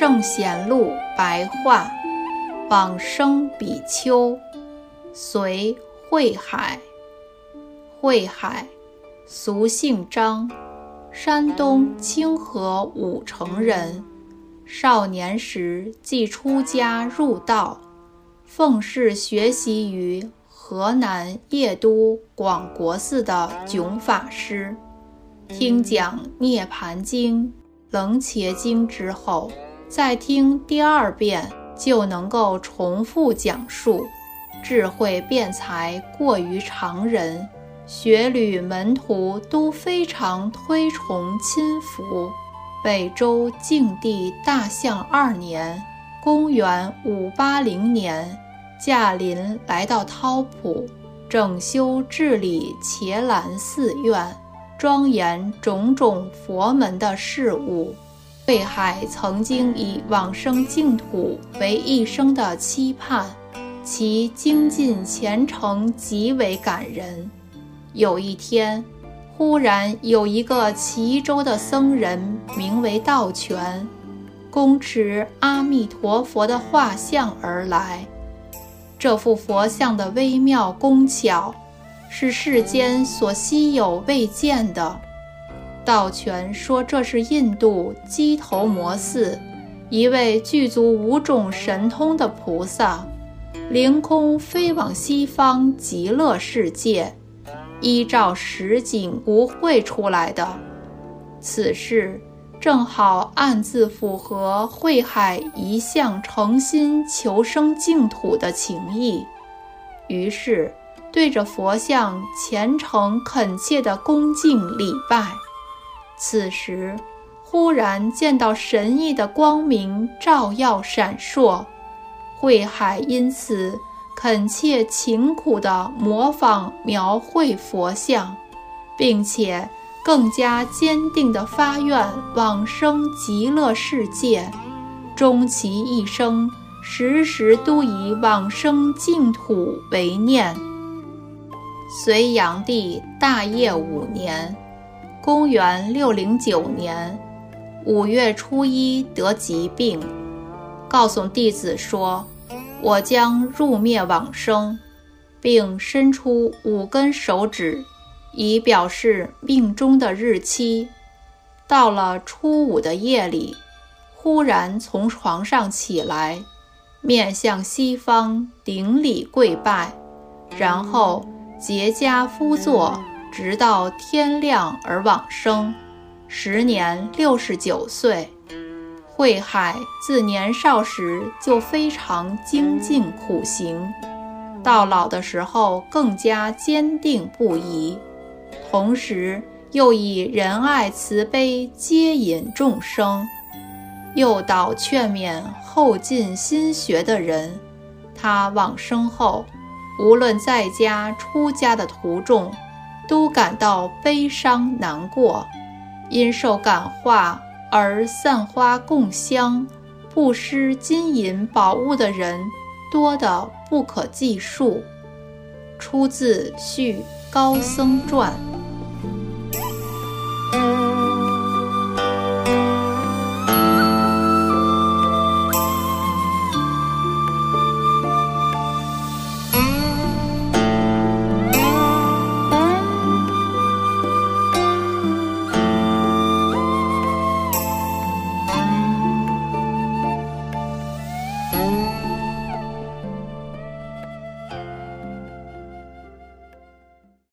圣贤录白话，往生比丘，隋慧海。慧海，俗姓张，山东清河武城人。少年时即出家入道，奉事学习于河南叶都广国寺的炯法师。听讲《涅盘经》。楞伽经之后，再听第二遍就能够重复讲述，智慧辩才过于常人，学旅门徒都非常推崇亲服。北周静帝大象二年（公元580年），驾临来到韬浦，整修治理伽蓝寺院。庄严种种佛门的事物，慧海曾经以往生净土为一生的期盼，其精进虔诚极为感人。有一天，忽然有一个齐州的僧人，名为道全，恭持阿弥陀佛的画像而来。这幅佛像的微妙工巧。是世间所稀有未见的。道全说：“这是印度鸡头摩寺一位具足五种神通的菩萨，凌空飞往西方极乐世界，依照实景不绘出来的。此事正好暗自符合慧海一向诚心求生净土的情意。”于是。对着佛像虔诚恳切地恭敬礼拜，此时忽然见到神异的光明照耀闪烁，慧海因此恳切勤苦地模仿描绘佛像，并且更加坚定地发愿往生极乐世界，终其一生时时都以往生净土为念。隋炀帝大业五年（公元609年）五月初一得疾病，告诉弟子说：“我将入灭往生，并伸出五根手指，以表示命中的日期。”到了初五的夜里，忽然从床上起来，面向西方顶礼跪拜，然后。结跏趺坐，直到天亮而往生，时年六十九岁。慧海自年少时就非常精进苦行，到老的时候更加坚定不移，同时又以仁爱慈悲接引众生，诱导劝勉后进心学的人。他往生后。无论在家出家的途中，都感到悲伤难过，因受感化而散花供香、布施金银宝物的人多得不可计数。出自《续高僧传》。